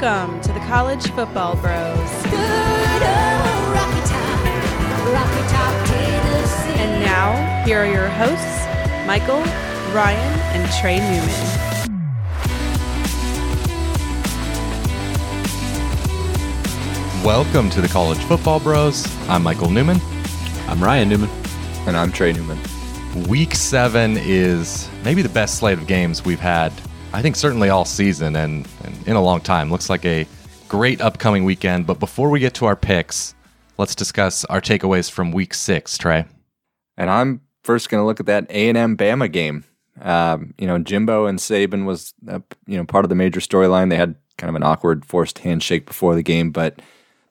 Welcome to the College Football Bros. And now, here are your hosts, Michael, Ryan, and Trey Newman. Welcome to the College Football Bros. I'm Michael Newman. I'm Ryan Newman. And I'm Trey Newman. Week seven is maybe the best slate of games we've had, I think, certainly all season and, and in a long time. Looks like a great upcoming weekend. But before we get to our picks, let's discuss our takeaways from week six, Trey. And I'm first going to look at that A&M Bama game. Um, you know, Jimbo and Saban was, uh, you know, part of the major storyline. They had kind of an awkward forced handshake before the game, but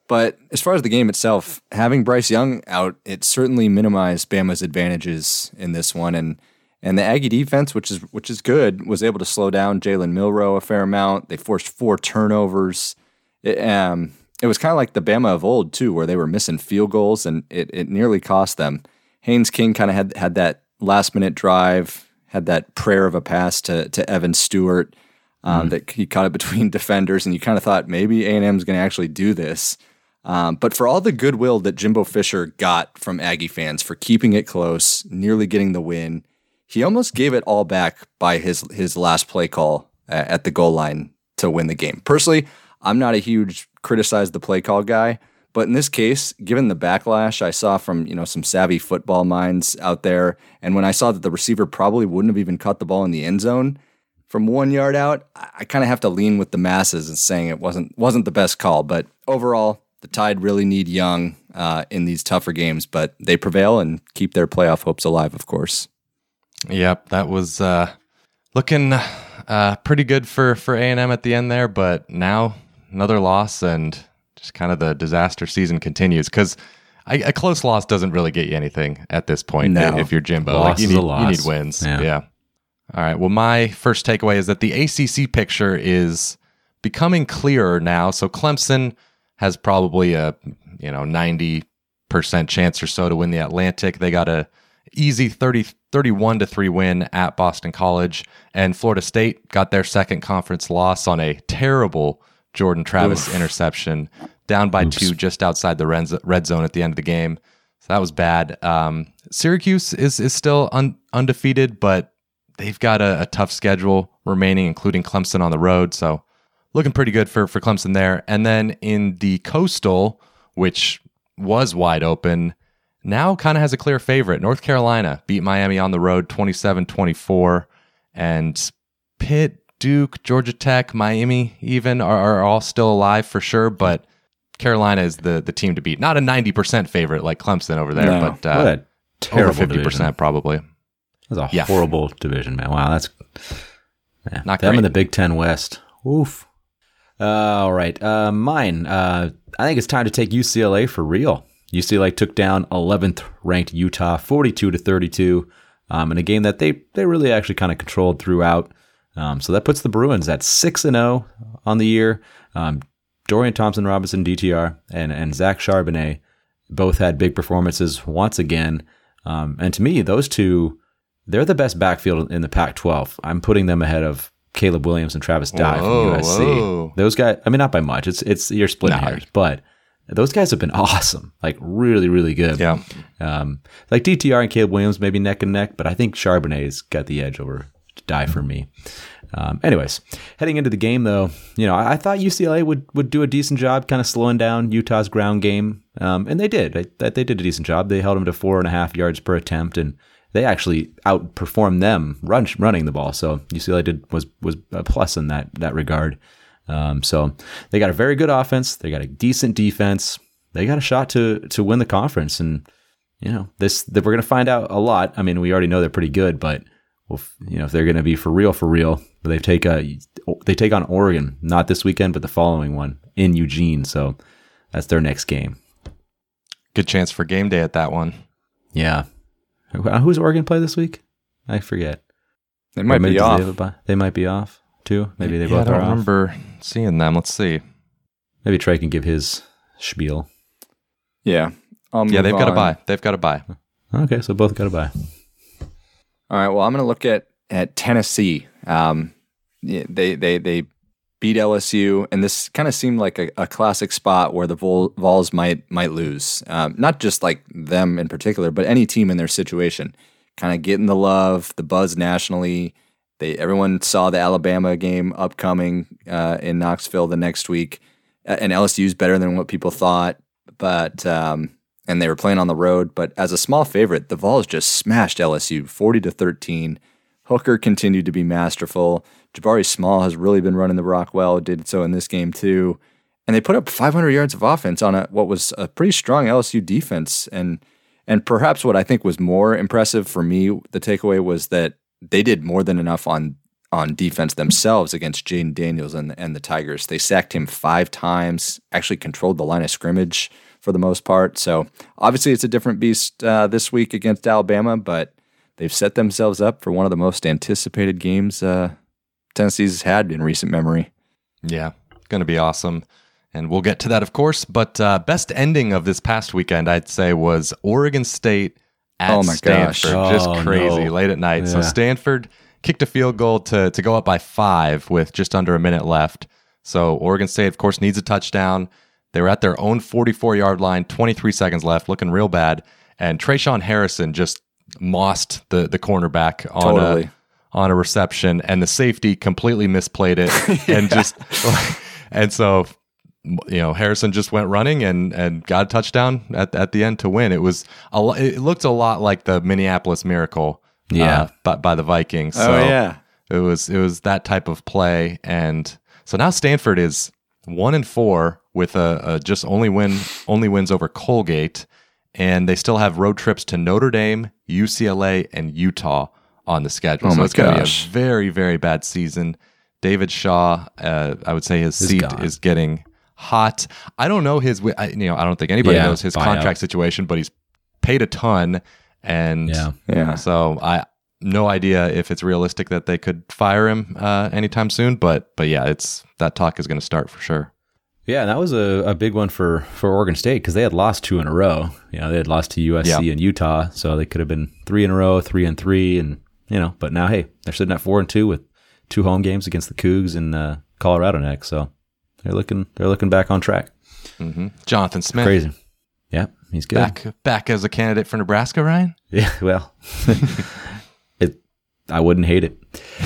but as far as the game itself, having Bryce Young out, it certainly minimized Bama's advantages in this one, and and the Aggie defense, which is which is good, was able to slow down Jalen Milroe a fair amount. They forced four turnovers. It, um, it was kind of like the Bama of old too, where they were missing field goals, and it, it nearly cost them. Haynes King kind of had had that last minute drive, had that prayer of a pass to to Evan Stewart um, mm. that he caught it between defenders, and you kind of thought maybe A and M is going to actually do this. Um, but for all the goodwill that Jimbo Fisher got from Aggie fans for keeping it close, nearly getting the win, he almost gave it all back by his his last play call at the goal line to win the game. Personally, I'm not a huge criticize the play call guy, but in this case, given the backlash I saw from you know some savvy football minds out there, and when I saw that the receiver probably wouldn't have even caught the ball in the end zone from one yard out, I kind of have to lean with the masses and saying it wasn't wasn't the best call. But overall, the Tide really need Young uh, in these tougher games, but they prevail and keep their playoff hopes alive, of course. Yep, that was uh, looking uh, pretty good for for A and M at the end there, but now another loss and just kind of the disaster season continues because. A close loss doesn't really get you anything at this point no. if you're Jimbo. Like you, need, you need wins. Yeah. yeah. All right. Well, my first takeaway is that the ACC picture is becoming clearer now. So Clemson has probably a you know 90% chance or so to win the Atlantic. They got a easy 30 31 to 3 win at Boston College and Florida State got their second conference loss on a terrible Jordan Travis Oof. interception down by Oops. 2 just outside the red zone at the end of the game. So that was bad. Um, Syracuse is is still un, undefeated but they've got a, a tough schedule remaining including Clemson on the road. So looking pretty good for for Clemson there. And then in the Coastal, which was wide open, now kind of has a clear favorite. North Carolina beat Miami on the road 27-24 and Pitt, Duke, Georgia Tech, Miami even are, are all still alive for sure, but Carolina is the the team to beat. Not a 90% favorite like Clemson over there, no. but uh, over 50% division. probably. That's a yeah. horrible division, man. Wow, that's yeah. not them great. in the Big Ten West. Oof. Uh, all right. Uh, mine. Uh, I think it's time to take UCLA for real. UCLA took down 11th ranked Utah 42 to 32 um, in a game that they, they really actually kind of controlled throughout. Um, so that puts the Bruins at 6 and 0 on the year. Um, Dorian Thompson Robinson, DTR, and, and Zach Charbonnet both had big performances once again. Um, and to me, those two, they're the best backfield in the Pac 12. I'm putting them ahead of Caleb Williams and Travis Dye whoa, from USC. Whoa. Those guys, I mean, not by much. It's it's you're splitting hairs, but those guys have been awesome. Like really, really good. Yeah. Um, like DTR and Caleb Williams maybe neck and neck, but I think Charbonnet's got the edge over Dye for me. Um, anyways, heading into the game though, you know, I, I, thought UCLA would would do a decent job, kind of slowing down Utah's ground game, um, and they did. They, they did a decent job. They held them to four and a half yards per attempt, and they actually outperformed them run, running the ball. So UCLA did was was a plus in that that regard. Um, so they got a very good offense. They got a decent defense. They got a shot to to win the conference. And you know this that we're going to find out a lot. I mean, we already know they're pretty good, but well, you know if they're going to be for real, for real, they take a they take on Oregon not this weekend, but the following one in Eugene. So that's their next game. Good chance for game day at that one. Yeah, Who's Oregon play this week? I forget. They might be off. They, they, might be off too. Maybe they yeah, both I don't are remember seeing them. Let's see. Maybe Trey can give his spiel. Yeah. yeah, they've on. got to buy. They've got to buy. Okay, so both got to buy. All right. Well, I'm going to look at at Tennessee. Um, they they they beat LSU, and this kind of seemed like a, a, classic spot where the Vol- Vols might might lose. Um, not just like them in particular, but any team in their situation. Kind of getting the love, the buzz nationally. They everyone saw the Alabama game upcoming uh, in Knoxville the next week, and LSU's better than what people thought. But um, and they were playing on the road. But as a small favorite, the Vols just smashed LSU forty to thirteen. Hooker continued to be masterful. Jabari Small has really been running the rock well, did so in this game too. And they put up 500 yards of offense on a, what was a pretty strong LSU defense. And and perhaps what I think was more impressive for me, the takeaway was that they did more than enough on on defense themselves against Jayden Daniels and the, and the Tigers. They sacked him five times, actually controlled the line of scrimmage for the most part. So obviously, it's a different beast uh, this week against Alabama, but they've set themselves up for one of the most anticipated games uh, Tennessee's had in recent memory. Yeah, going to be awesome. And we'll get to that, of course. But uh, best ending of this past weekend, I'd say, was Oregon State at oh my Stanford. Gosh. Just Oh, crazy no. late at night. So Stanford kicked a field goal to, to go up by five with just under a minute left. So Oregon State, of course, needs a touchdown. They were at their own 44 yard line, 23 seconds left, looking real bad. And Tre'Shaun Harrison just mossed the, the cornerback on Totally. a on a reception, and the safety completely misplayed it, and just and so you know Harrison just went running and and got a touchdown at at the end to win. It was a lo- it looked a lot like the Minneapolis Miracle, Yeah. uh, by, by the Vikings. Oh, yeah. it was it was that type of play, and so now Stanford is one and four with a, a just only win only wins over Colgate, and they still have road trips to Notre Dame, UCLA, and Utah on the schedule. Oh so my it's going to be gosh. a very very bad season. David Shaw, uh, I would say his seat gone. is getting hot. I don't know his, I, you know, I don't think anybody Yeah, knows his buyout. contract situation, but he's paid a ton, and Yeah. Yeah. so I no idea if it's realistic that they could fire him uh, anytime soon. But but yeah, it's that talk is going to start for sure. Yeah, and that was a, a big one for, for Oregon State because they had lost two in a row. You know, they had lost to USC Yeah. and Utah, so they could have been three in a row, three and three, and you know. But now, hey, they're sitting at four and two with two home games against the Cougs and uh, Colorado next. So they're looking they're looking back on track. hmm Jonathan Smith Crazy. Yeah, he's good. back back as a candidate for Nebraska, Ryan. Yeah, well, it. I wouldn't hate it.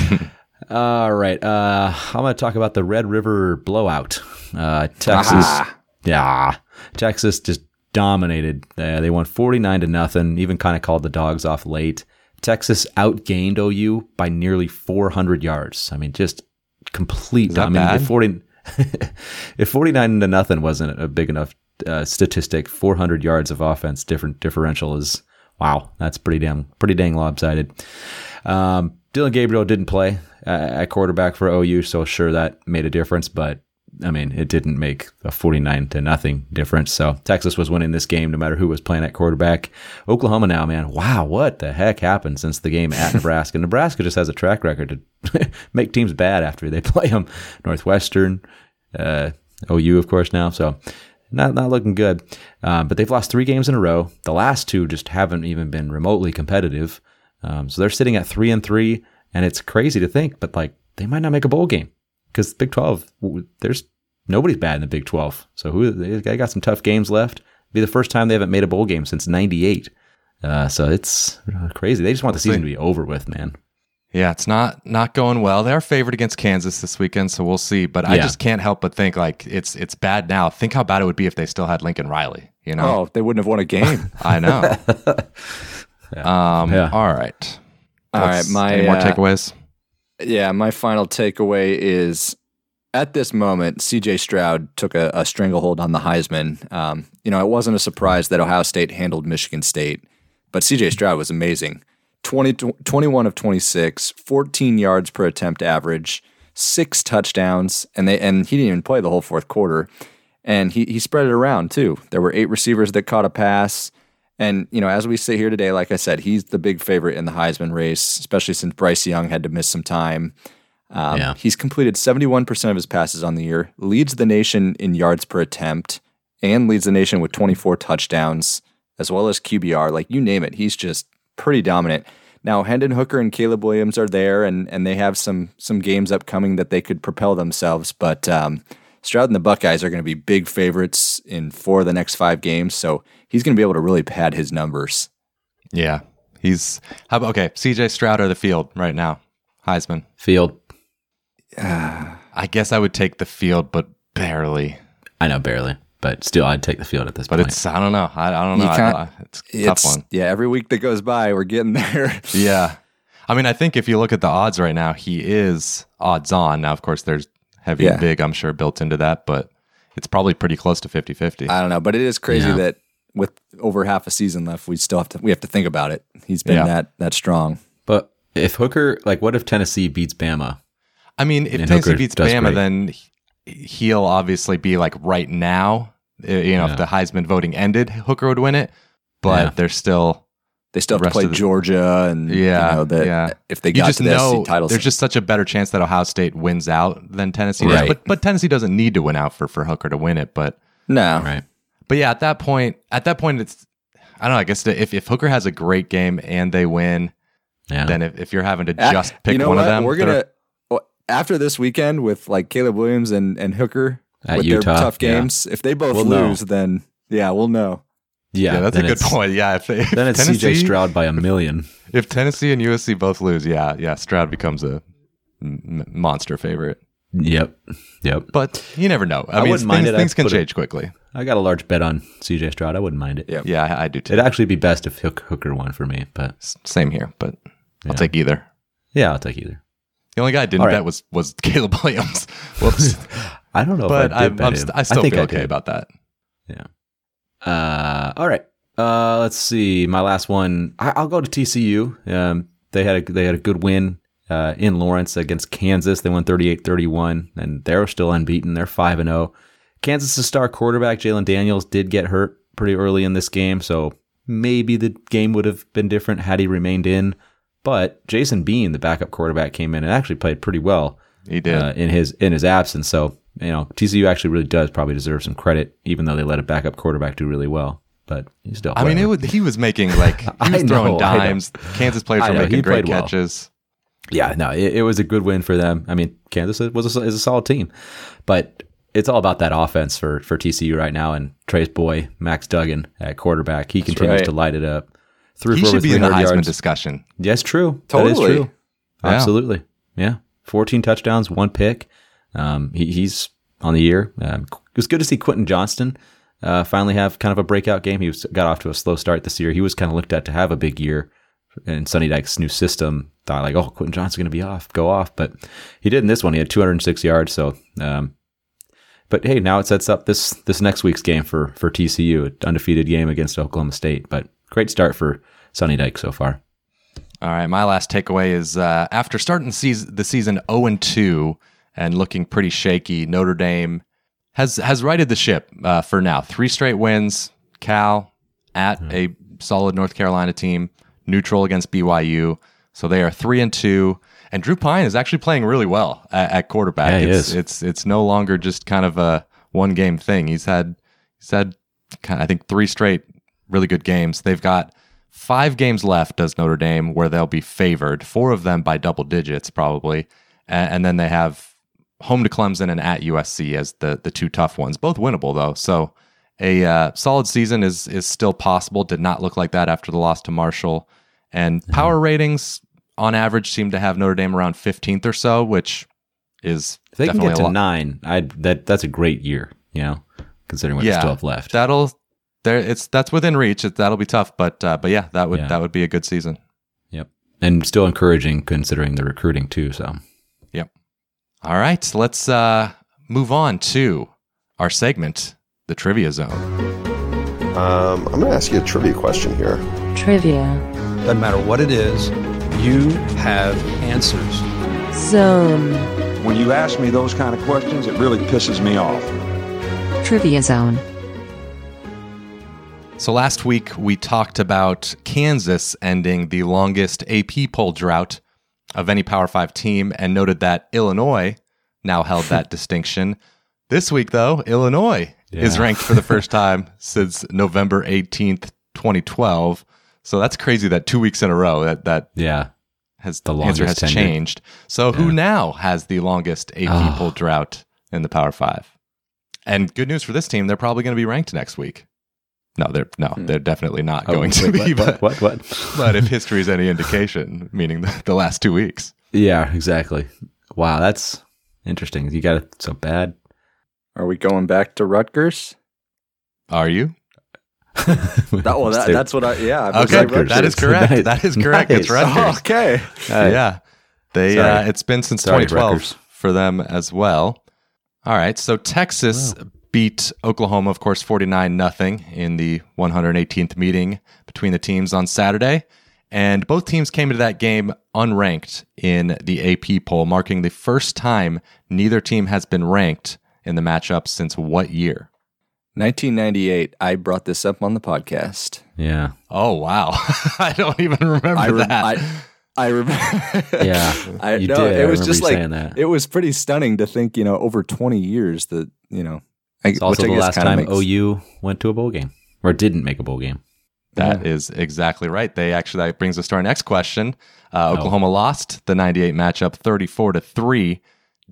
All right, uh, I'm going to talk about the Red River blowout. Uh, Texas, Ah. yeah, Texas just dominated. Uh, they won 49 to nothing. Even kind of called the dogs off late. Texas outgained OU by nearly 400 yards. I mean, just complete. Is that I mean, bad? 40, if 49 to nothing wasn't a big enough uh, statistic, 400 yards of offense different differential is wow. That's pretty damn pretty dang lopsided. Um, Dillon Gabriel didn't play uh, at quarterback for OU, so sure that made a difference, but I mean, it didn't make a 49 to nothing difference. So Texas was winning this game no matter who was playing at quarterback. Oklahoma now, man, wow, what the heck happened since the game at Nebraska? Nebraska just has a track record to make teams bad after they play them. Northwestern, uh, OU, of course, now. So not not looking good. Um, but they've lost three games in a row. The last two just haven't even been remotely competitive. Um, so they're sitting at three and three, and it's crazy to think, but like they might not make a bowl game because Big Twelve, there's nobody's bad in the Big Twelve. So who they they got some tough games left. Be the first time they haven't made a bowl game since '98. Uh, so it's uh, crazy. They just want the season to be over with, man. Yeah, it's not not going well. They are favored against Kansas this weekend, so we'll see. But I Yeah. just can't help but think like it's it's bad now. Think how bad it would be if they still had Lincoln Riley. You know, Oh, they wouldn't have won a game. I know. Um. Yeah. All right. All right, What's- my, any more uh, takeaways? Yeah, my final takeaway is at this moment, CJ Stroud took a, a stranglehold on the Heisman. Um, you know, it wasn't a surprise that Ohio State handled Michigan State, but CJ Stroud was amazing. 20, 21 of 26, 14 yards per attempt average, six touchdowns, and they and he didn't even play the whole fourth quarter. And he, he spread it around too. There were eight receivers that caught a pass. And, you know, as we sit here today, like I said, he's the big favorite in the Heisman race, especially since Bryce Young had to miss some time. Um, Yeah. He's completed 71% of his passes on the year, leads the nation in yards per attempt, and leads the nation with 24 touchdowns, as well as QBR. Like you name it, he's just pretty dominant. Now Hendon Hooker and Caleb Williams are there, and and they have some some games upcoming that they could propel themselves. But um, Stroud and the Buckeyes are going to be big favorites in four of the next five games, so he's going to be able to really pad his numbers. Yeah. He's how about okay, CJ Stroud or the field right now. Heisman. Field. I guess I would take the field, but barely. I know barely, but still, I'd take the field at this But point. it's I don't know. I, I don't know. I- can't- I- it's a tough one. yeah. Every week that goes by, we're getting there. Yeah. I mean, I think if you look at the odds right now, he is odds on. Now, of course, there's heavy and Yeah. big, I'm sure, built into that, but it's probably pretty close to 50 50. I don't know, but it is crazy Yeah. that with over half a season left, we still have to we have to think about it. He's been Yeah. that that strong. but if Hooker, like, what if Tennessee beats Bama? I mean, if And Tennessee Hooker beats Bama, great. then he- he'll obviously be like right now. uh, You know, Yeah. if the Heisman voting ended, Hooker would win it, but Yeah. there's still. They still have to play the- Georgia, and Yeah, you know, that yeah. if they You got just to the know SEC titles, there's just such a better chance that Ohio State wins out than Tennessee does. Right. But but Tennessee doesn't need to win out for, for Hooker to win it. But no, Right. But yeah, at that point, at that point, it's I don't know. I guess if if Hooker has a great game and they win, Yeah. then if, if you're having to A- just pick you know one what? of them, We're gonna after this weekend with like Caleb Williams and and Hooker At with Utah, their tough yeah. games. If they both We'll know. lose, then yeah, we'll know. Yeah, yeah, that's a good point. Yeah, if, if Then it's Tennessee, CJ Stroud by a million. If Tennessee and USC both lose, yeah, yeah, Stroud becomes a m- monster favorite. Yep. Yep. But you never know. I, I mean, wouldn't mind things, it. things can change quickly. I got a large bet on CJ Stroud. I wouldn't mind it. Yeah. Yeah, I, I do too. It'd actually be best if Hook, Hooker won for me, but Same here, but Yeah. I'll take either. yeah, I'll take either. The only guy I didn't right. bet was was Caleb Williams. Whoops. I don't know but I I, did bet I'm him. st- I still think feel I okay about that. Yeah. Uh, all right. Uh, let's see. My last one. I, I'll go to TCU. Um, they had a they had a good win uh, in Lawrence against Kansas. They won 38-31, and they're still unbeaten. They're five and zero. Kansas' star quarterback Jalon Daniels did get hurt pretty early in this game, so maybe the game would have been different had he remained in. But Jason Bean, the backup quarterback, came in and actually played pretty well He did. uh, in his in his absence. So you know, TCU actually really does probably deserve some credit, even though they let a backup quarterback do really well. But he's still. I mean, it was, he was making like he was throwing know, I dimes. Kansas players were making great played well. catches. yeah, no, it, it was a good win for them. I mean, Kansas was a, is a solid team, but it's all about that offense for for TCU right now. And Trace Boy, Max Duggan at quarterback, he continues right. to light it up. Three He should be in the Heisman yards. discussion. Yes, true. That is Totally. true. Yeah. Absolutely. Yeah. 14 touchdowns, one pick. Um, he, he's on the year. Um, it was good to see Quentin Johnston uh, finally have kind of a breakout game. He was, got off to a slow start this year. He was kind of looked at to have a big year in Sonny Dykes' new system. Thought like, oh, Quentin Johnston's going to be off, go off. But he did in this one. He had 206 yards. So, um, but hey, now it sets up this this next week's game for for TCU, an undefeated game against Oklahoma State. But great start for Sonny Dyke so far. All right, my last takeaway is uh, after starting the season 0 and 2 and looking pretty shaky, Notre Dame has has righted the ship uh, for now. Three straight wins, Cal at a solid North Carolina team, neutral against BYU. So they are 3 and 2 and Drew Pyne is actually playing really well at, at quarterback. Yeah, he it's is. it's it's no longer just kind of a one game thing. He's had he's had kind of, I think three straight really good games. They've got five games left, does Notre Dame, where they'll be favored, four of them by double digits probably. And, and then they have home to Clemson and at USC as the, the two tough ones, both winnable though. So a uh, solid season is, is still possible. Did not look like that after the loss to Marshall. And power ratings on average seem to have Notre Dame around 15th or so, which is If they can get to nine, I that that's a great year. You know, considering what they still have left. That'll there it's that's within reach. It, that'll be tough, but uh, but yeah, that would Yeah. that would be a good season. yep, and still encouraging considering the recruiting too. So. All right, let's uh, move on to our segment, the trivia zone. Um, I'm going to ask you a trivia question here. Trivia. Doesn't matter what it is, you have answers. Zone. When you ask me those kind of questions, it really pisses me off. Trivia Zone. So last week we talked about Kansas ending the longest AP poll drought of any Power 5 team and noted that Illinois now held that distinction. This week though, Illinois is ranked for the first time since November 18th, 2012. So that's crazy that two weeks in a row that that Yeah. has The the answer has tenure. changed. So who now has the longest AP Ah. poll drought in the Power Five? And good news for this team, they're probably going to be ranked next week. No, they're no, they're definitely not Oh, going to be. what, but, what, what, what? but if history is any indication, meaning the, the last two weeks. Yeah, exactly. Wow, that's interesting. You got it so bad. Are we going back to Rutgers? Are you? That, well, that, that's what I. Yeah. I Okay, like Rutgers. that is correct. Nice. That is correct. It's Rutgers. Oh, okay. Uh, yeah, they. Uh, it's been since Sorry, 2012 Rutgers. for them as well. All right, so Texas beat Oklahoma, of course, 49 nothing in the 118th meeting between the teams on Saturday, and both teams came into that game unranked in the AP poll, marking the first time neither team has been ranked in the matchup since what year? 1998. I brought this up on the podcast. Yeah. Oh wow, I don't even remember I, re- that. I, I remember. Yeah, I you no, did. It I was remember just like saying that. it was pretty stunning to think. You know, over 20 years that you know. I, It's also which I the guess last time makes- OU went to a bowl game or didn't make a bowl game. That is exactly right. They actually that brings us to our next question. Oh. Uh, Oklahoma lost the 98 matchup 34 to 3.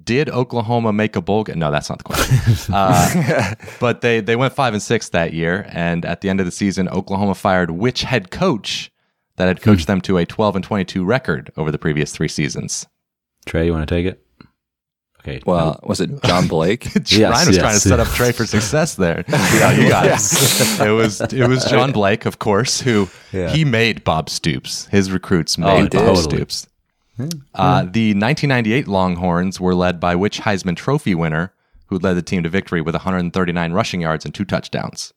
Did Oklahoma make a bowl game? No, that's not the question. Uh, but they they went 5 and 6 that year and at the end of the season Oklahoma fired which head coach that had coached Hmm. them to a 12 and 22 record over the previous 3 seasons. Trey, you want to take it? Okay. Well, was it John Blake? Yes, Ryan was yes. trying to set up Trey for success there. Yeah, you got it. It was it was John Blake, of course, who Yeah. he made Bob Stoops. His recruits Oh, made he Bob did. Stoops. Uh, the 1998 Longhorns were led by which Heisman Trophy winner, who led the team to victory with 139 rushing yards and two touchdowns.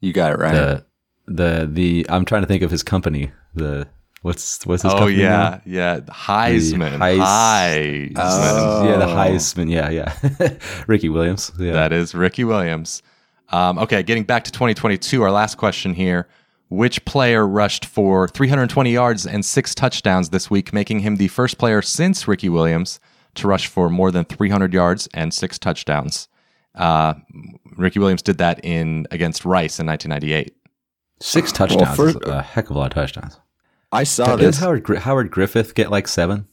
You got it right. the the the I'm trying to think of his company. The what's what's his name? oh company? yeah, name? yeah, Heisman, Heis- Heisman. Oh. Yeah, the Heisman. Yeah, yeah. Ricky Williams. Yeah. That is Ricky Williams. Um, okay, getting back to 2022, our last question here. Which player rushed for 320 yards and six touchdowns this week, making him the first player since Ricky Williams to rush for more than 300 yards and six touchdowns? Uh, Ricky Williams did that in against Rice in 1998. Six touchdowns. for- is a heck of a lot of touchdowns. I saw Didn't this. Howard Howard Griffith get like seven?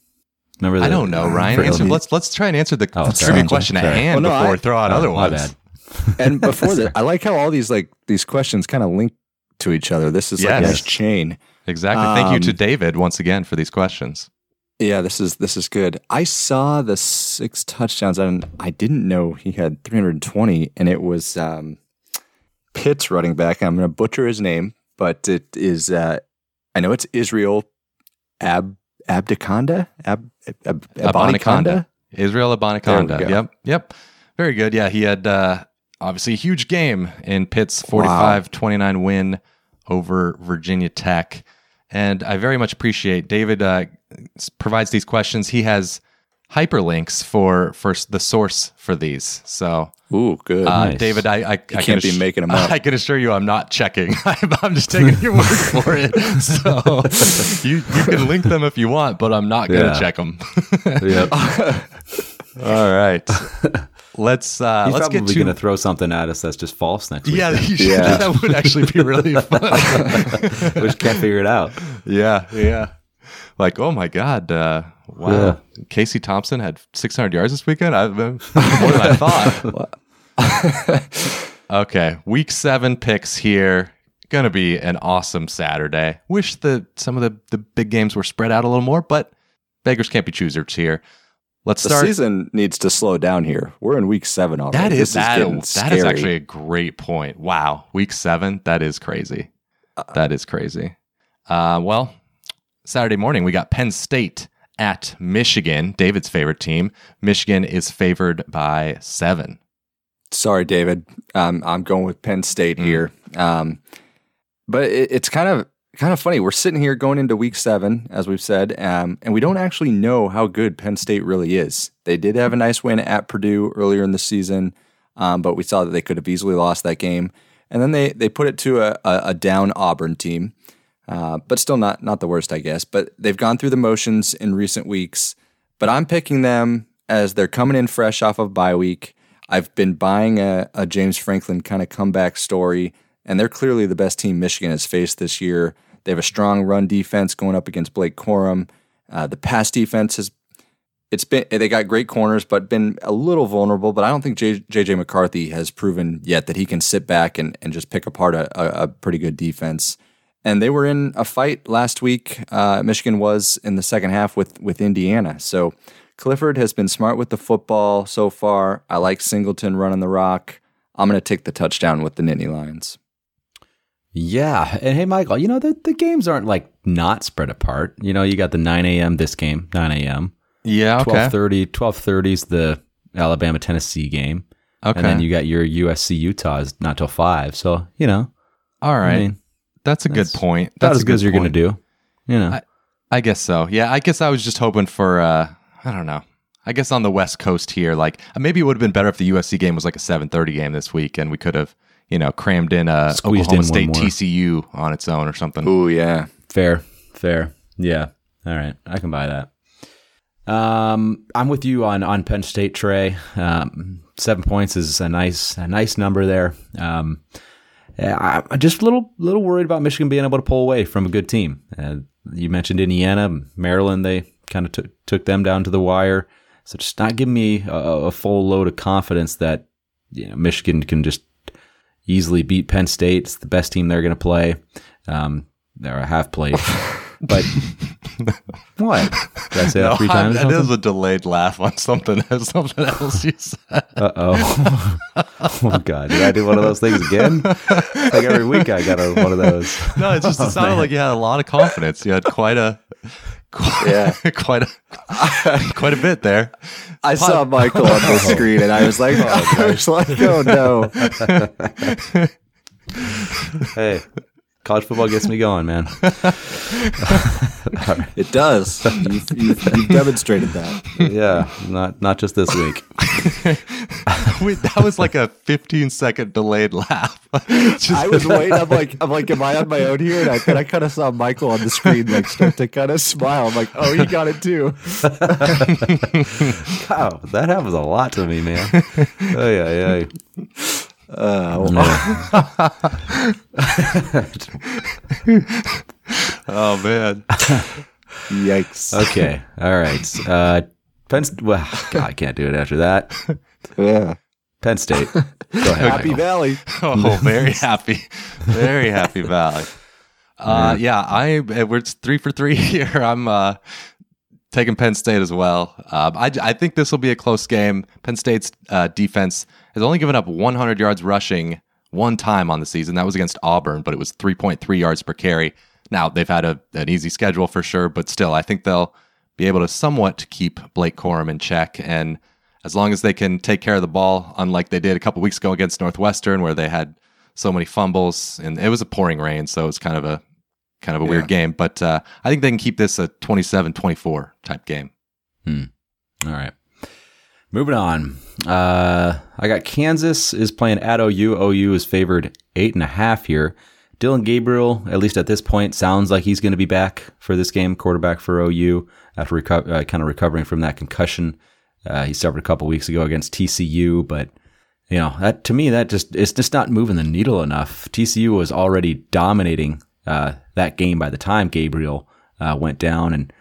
Remember? The, I don't know, Ryan. Answer, let's let's try and answer the Oh, the sorry. trivia question at hand Well, no, before I- throw out Oh, other my ones. bad. and before that, I like how all these like these questions kind of link to each other. This is like a nice chain. Exactly. Thank you to Um, David once again for these questions. Yeah, this is this is good. I saw the six touchdowns, and I didn't know he had 320, and it was um, Pitt's running back. I'm going to butcher his name, but it is. Uh, I know it's Israel Ab Abdiconda. Ab, Ab, Abanikanda. Israel There Abanikanda. Yep. Yep. Very good. Yeah, he had uh, obviously a huge game in Pitt's 45 29 win over Virginia Tech. And I very much appreciate David uh, provides these questions. He has hyperlinks for for the source for these. So, Ooh, good. uh, Nice. David, I, I, I can can't be making them up. I can assure you, I'm not checking. I'm, I'm just taking your word for it. So you you can link them if you want, but I'm not going to Yeah. check them. Yep. All right. Let's uh He's let's probably get to going to throw something at us that's just false next week. Yeah, you should, Yeah. that would actually be really fun. we just can't figure it out. yeah, yeah. Like, oh my god, uh wow. Casey Thompson had 600 yards this weekend. I've more than I thought. okay, week 7 picks here. Going to be an awesome Saturday. Wish that some of the the big games were spread out a little more, but beggars can't be choosers here. Let's start. the season needs to slow down here. We're in week seven already. That is, is that, that is actually a great point. Wow, week seven. That is crazy. That is crazy. Uh, well, Saturday morning we got Penn State at Michigan, David's favorite team. Michigan is favored by seven. Sorry, David. Um, I'm going with Penn State Hmm. here. Um, but it, it's kind of kind of funny. We're sitting here going into week seven, as we've said, um, and we don't actually know how good Penn State really is. They did have a nice win at Purdue earlier in the season, um, but we saw that they could have easily lost that game. And then they they put it to a, a, a down Auburn team, uh, but still not not the worst, I guess. But they've gone through the motions in recent weeks. But I'm picking them as they're coming in fresh off of bye week. I've been buying a, a James Franklin kind of comeback story, and they're clearly the best team Michigan has faced this year. They have a strong run defense going up against Blake Corum. Uh, the pass defense has it's been they got great corners, but been a little vulnerable. But I don't think JJ McCarthy has proven yet that he can sit back and, and just pick apart a, a, a pretty good defense. And they were in a fight last week. Uh, Michigan was in the second half with with Indiana. So Clifford has been smart with the football so far. I like Singleton running the rock. I'm going to take the touchdown with the Nittany Lions. Yeah. And hey, Michael, you know, the, the games aren't like not spread apart. You know, you got the 9 a.m. this game, 9 a.m. Yeah, okay. 1230, 1230 is the Alabama Tennessee game. Okay. And then you got your USC Utah is not till 5. So, you know, All right. I mean, that's a good that's point. about That's as a good as you're going to do. You know, I- I guess so. Yeah, I guess I was just hoping for uh I don't know. I guess on the West Coast here, like maybe it would have been better if the USC game was like a 7:30 game this week, and we could have, you know, crammed in a Squeezed Oklahoma in State more. TCU on its own or something. Ooh, yeah. fair, fair. Yeah. All right. I can buy that. Um, I'm with you on, on Penn State, Trey. Um, seven points is a nice, a nice number there. Um, yeah, I- I'm just a little, little worried about Michigan being able to pull away from a good team. Uh, you mentioned Indiana, Maryland. They kind of took took them down to the wire. So just not giving me a, a full load of confidence that you know, Michigan can just easily beat Penn State. It's the best team they're going to play. Um, or have played, but what? Did I say that three times? that is a delayed laugh on something something else you said. Uh oh. oh God! Did I do one of those things again? Like every week I got a, one of those. No, it's just it sounded like you had a lot of confidence. You had quite a quite, Yeah. quite a quite a bit there. I saw Michael on the screen and I was like, oh, I was like, oh no. Hey, college football gets me going, man. It does. You've, you've, you've demonstrated that. Yeah, not not just this week. Wait, that was like a 15 second delayed laugh. Just- I was waiting. I'm like, I'm like, am I on my own here? And I, then I kind of saw Michael on the screen, like start to kind of smile. I'm like, oh, he got it too. Wow, that happens a lot to me, man. Oh yeah, yeah. Uh, oh man. yikes. Okay, all right. Uh, Penn. St- Well, God, I can't do it after that. Yeah. Penn State. Go ahead. Happy Michael. Valley. Oh, very happy, very happy Valley. Uh, yeah, I we're three for three here. I'm uh, taking Penn State as well. Um, I I think this will be a close game. Penn State's uh, defense has only given up 100 yards rushing one time on the season. That was against Auburn, but it was 3.3 yards per carry. Now they've had a, an easy schedule for sure, but still, I think they'll be able to somewhat keep Blake Corum in check and as long as they can take care of the ball, unlike they did a couple weeks ago against Northwestern, where they had so many fumbles and it was a pouring rain, so it's kind of a kind of a weird game. But uh, I think they can keep this a 27-24 type game. All right. Moving on. Uh, I got Kansas is playing at OU. OU is favored eight and a half here. Dillon Gabriel, at least at this point, sounds like he's going to be back for this game, quarterback for OU after reco- uh, kind of recovering from that concussion. Uh, he suffered a couple weeks ago against TCU, but you know that to me that just it's just not moving the needle enough. TCU was already dominating uh, that game by the time Gabriel uh, went down, and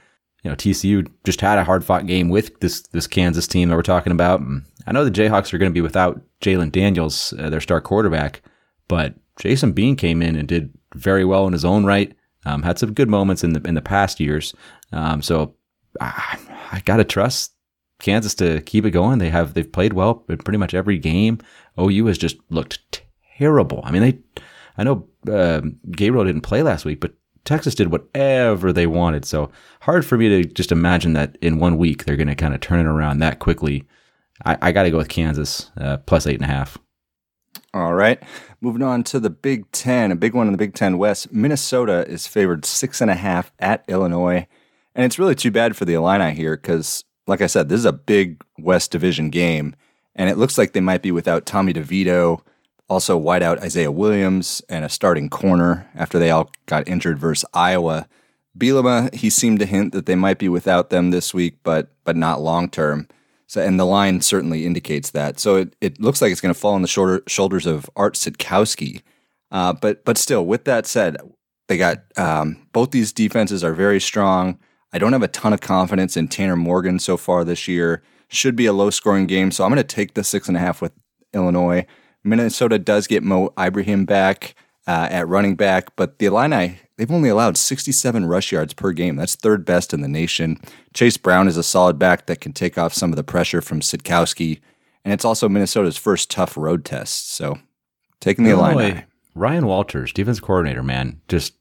you know TCU just had a hard fought game with this this Kansas team that we're talking about. I know the Jayhawks are going to be without Jalon Daniels, uh, their star quarterback, but Jason Bean came in and did very well in his own right. Um, had some good moments in the in the past years. Um, so I, I gotta trust Kansas to keep it going. They have they've played well in pretty much every game. OU has just looked terrible. I mean, they I know uh, Gabriel didn't play last week, but Texas did whatever they wanted. So hard for me to just imagine that in one week they're going to kind of turn it around that quickly. I, I got to go with Kansas uh, plus eight and a half. All right. Moving on to the Big Ten, a big one in the Big Ten West. Minnesota is favored six and a half at Illinois. And it's really too bad for the Illini here because, like I said, this is a big West Division game. And it looks like they might be without Tommy DeVito, also wideout Isaiah Williams, and a starting corner after they all got injured versus Iowa. Bielema, he seemed to hint that they might be without them this week, but but not long term. So, and the line certainly indicates that. So it, it looks like it's going to fall on the shoulder, shoulders of Art Sitkowski. Uh, but but still, with that said, They got um, both these defenses are very strong. I don't have a ton of confidence in Tanner Morgan so far this year. Should be a low scoring game, so I'm going to take the six and a half with Illinois. Minnesota does get Mo Ibrahim back uh, at running back, but the Illini they've only allowed 67 rush yards per game. That's third best in the nation. Chase Brown is a solid back that can take off some of the pressure from Sitkowski, and it's also Minnesota's first tough road test. So taking the Illini. Illinois, Ryan Walters, defense coordinator, man, just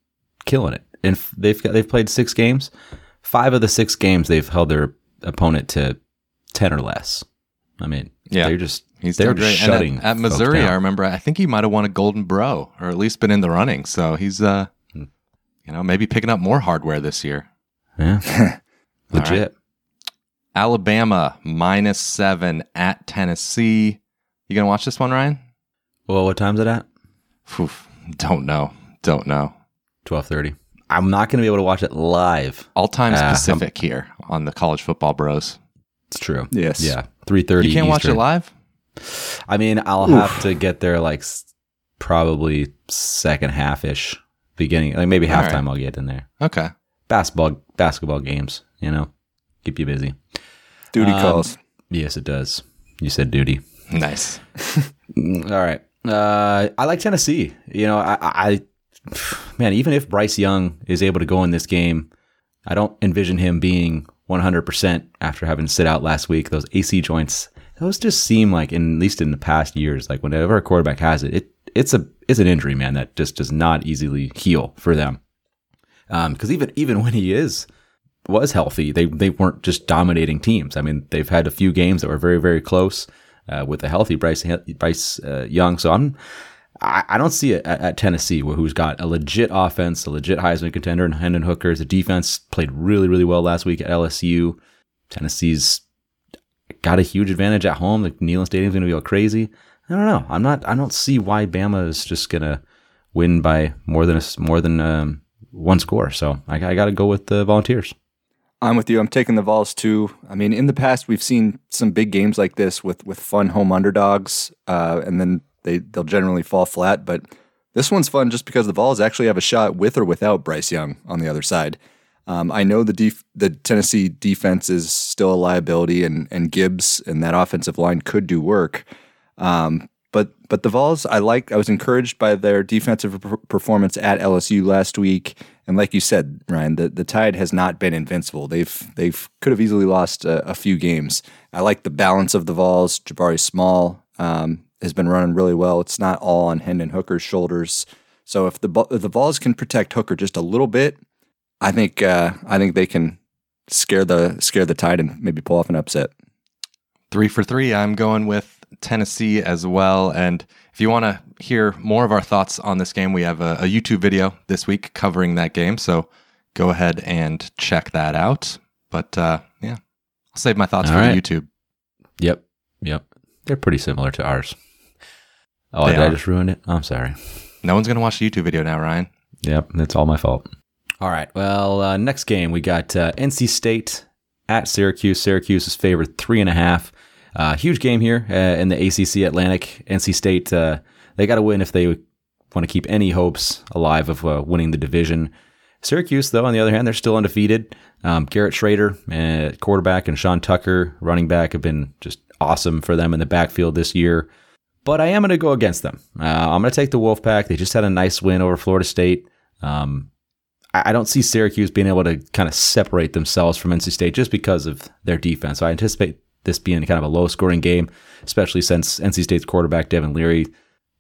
killing it. And they've got, they've played six games. Five of the six games they've held their opponent to ten or less. I mean, Yeah. they're just He's they're doing great. just And shutting at, at folks Missouri, down. I remember. I think he might have won a Golden Bro, or at least been in the running. So he's, uh, Hmm. you know, maybe picking up more hardware this year. yeah, legit. Alabama minus seven at Tennessee. You gonna watch this one, Ryan? Well, what time's it at? Phew, don't know. Don't know. Twelve thirty. I'm not going to be able to watch it live. All time Ah, specific here on the college football bros. It's true. Yes. Yeah, three thirty. You can't watch it live. I mean, I'll have to get there like s- probably second half ish, beginning like maybe All right. halftime. I'll get in there. Okay. Basketball, basketball games. You know, keep you busy. Duty Um, calls. Yes, it does. You said duty. Nice. All right. Uh, I like Tennessee. You know, I, I, man, even if Bryce Young is able to go in this game, I don't envision him being 100% after having sit out last week. Those AC joints, those just seem like, in, at least in the past years, like whenever a quarterback has it, it it's a it's an injury, man, that just does not easily heal for them. Um, because even even when he is was healthy, they they weren't just dominating teams. I mean, they've had a few games that were very very close uh, with a healthy Bryce Bryce uh, Young. So I'm I, I don't see it at, at Tennessee, who's got a legit offense, a legit Heisman contender, and Hendon Hooker. The defense played really really well last week at LSU. Tennessee's got a huge advantage at home. Like Neyland Stadium's going to go crazy. I don't know. I'm not. I don't see why Bama is just going to win by more than a more than um, one score. So I, I got to go with the Volunteers. I'm with you. I'm taking the Vols too. I mean, in the past, we've seen some big games like this with with fun home underdogs, uh, and then they they'll generally fall flat. But this one's fun just because the Vols actually have a shot with or without Bryce Young on the other side. Um, I know the def- the Tennessee defense is still a liability, and and Gibbs and that offensive line could do work. Um, but but the Vols, I like. I was encouraged by their defensive per- performance at LSU last week, and like you said, Ryan, the, the Tide has not been invincible. They've they've could have easily lost a, a few games. I like the balance of the Vols. Jabari Small um, has been running really well. It's not all on Hendon Hooker's shoulders. So if the if the Vols can protect Hooker just a little bit, I think uh, I think they can scare the scare the Tide and maybe pull off an upset. Three for three. I'm going with Tennessee as well. And if you want to hear more of our thoughts on this game, we have a, a YouTube video this week covering that game. So go ahead and check that out. But uh, yeah, I'll save my thoughts All for right. the YouTube. Yep, yep. They're pretty similar to ours. Oh, They did I just ruin it? I'm sorry. No one's going to watch the YouTube video now, Ryan. Yep, that's all my fault. All right. Well, uh, next game we got uh, NC State at Syracuse. Syracuse is favored three and a half. Uh, huge game here uh, in the ACC Atlantic. NC State uh, they got to win if they want to keep any hopes alive of uh, winning the division. Syracuse, though, on the other hand, they're still undefeated. Um, Garrett Shrader, quarterback, and Sean Tucker, running back, have been just awesome for them in the backfield this year. But I am going to go against them. I'm going to take the Wolfpack. They just had a nice win over Florida State. Um, I don't see Syracuse being able to kind of separate themselves from NC State just because of their defense. So I anticipate this being kind of a low scoring game, especially since NC State's quarterback, Devin Leary,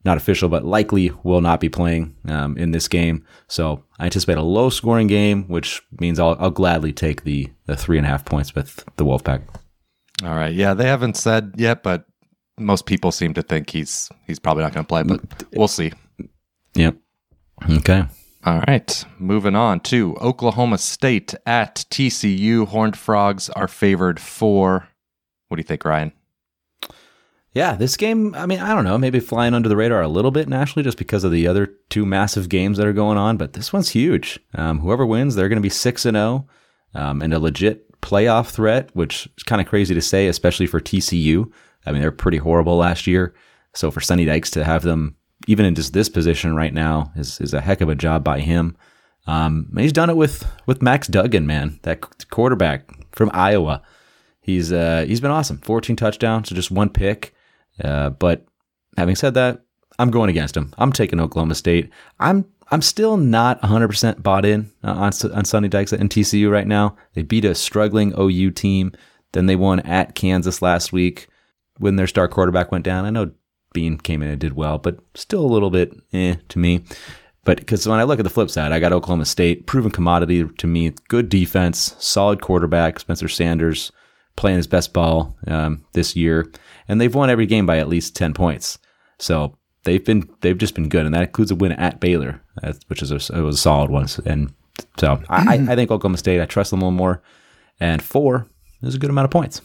not official, but likely will not be playing um, in this game. So I anticipate a low scoring game, which means I'll, I'll gladly take the, the three and a half points with the Wolfpack. All right. Yeah, they haven't said yet, but most people seem to think he's he's probably not going to play, but we'll see. Yep. Okay. All right. Moving on to Oklahoma State at TCU. Horned Frogs are favored for. What do you think, Ryan? Yeah, this game, I mean, I don't know, maybe flying under the radar a little bit nationally just because of the other two massive games that are going on, but this one's huge. Um, whoever wins, they're going to be 6 and 0 um, and a legit playoff threat, which is kind of crazy to say, especially for TCU. I mean, they're pretty horrible last year. So for Sonny Dykes to have them even in just this position right now is, is a heck of a job by him. Um, he's done it with with Max Duggan, man, that quarterback from Iowa. He's uh, he's been awesome. 14 touchdowns, so just one pick. Uh, but having said that, I'm going against him. I'm taking Oklahoma State. I'm I'm still not 100% bought in uh, on on Sonny Dykes and TCU right now. They beat a struggling OU team. Then they won at Kansas last week when their star quarterback went down. I know Bean came in and did well, but still a little bit eh to me. But because when I look at the flip side, I got Oklahoma State, proven commodity to me, good defense, solid quarterback, Spencer Sanders playing his best ball um, this year, and they've won every game by at least ten points. So they've been they've just been good, and that includes a win at Baylor, uh, which is a, it was a solid one. And so I, I think Oklahoma State, I trust them a little more, and four is a good amount of points.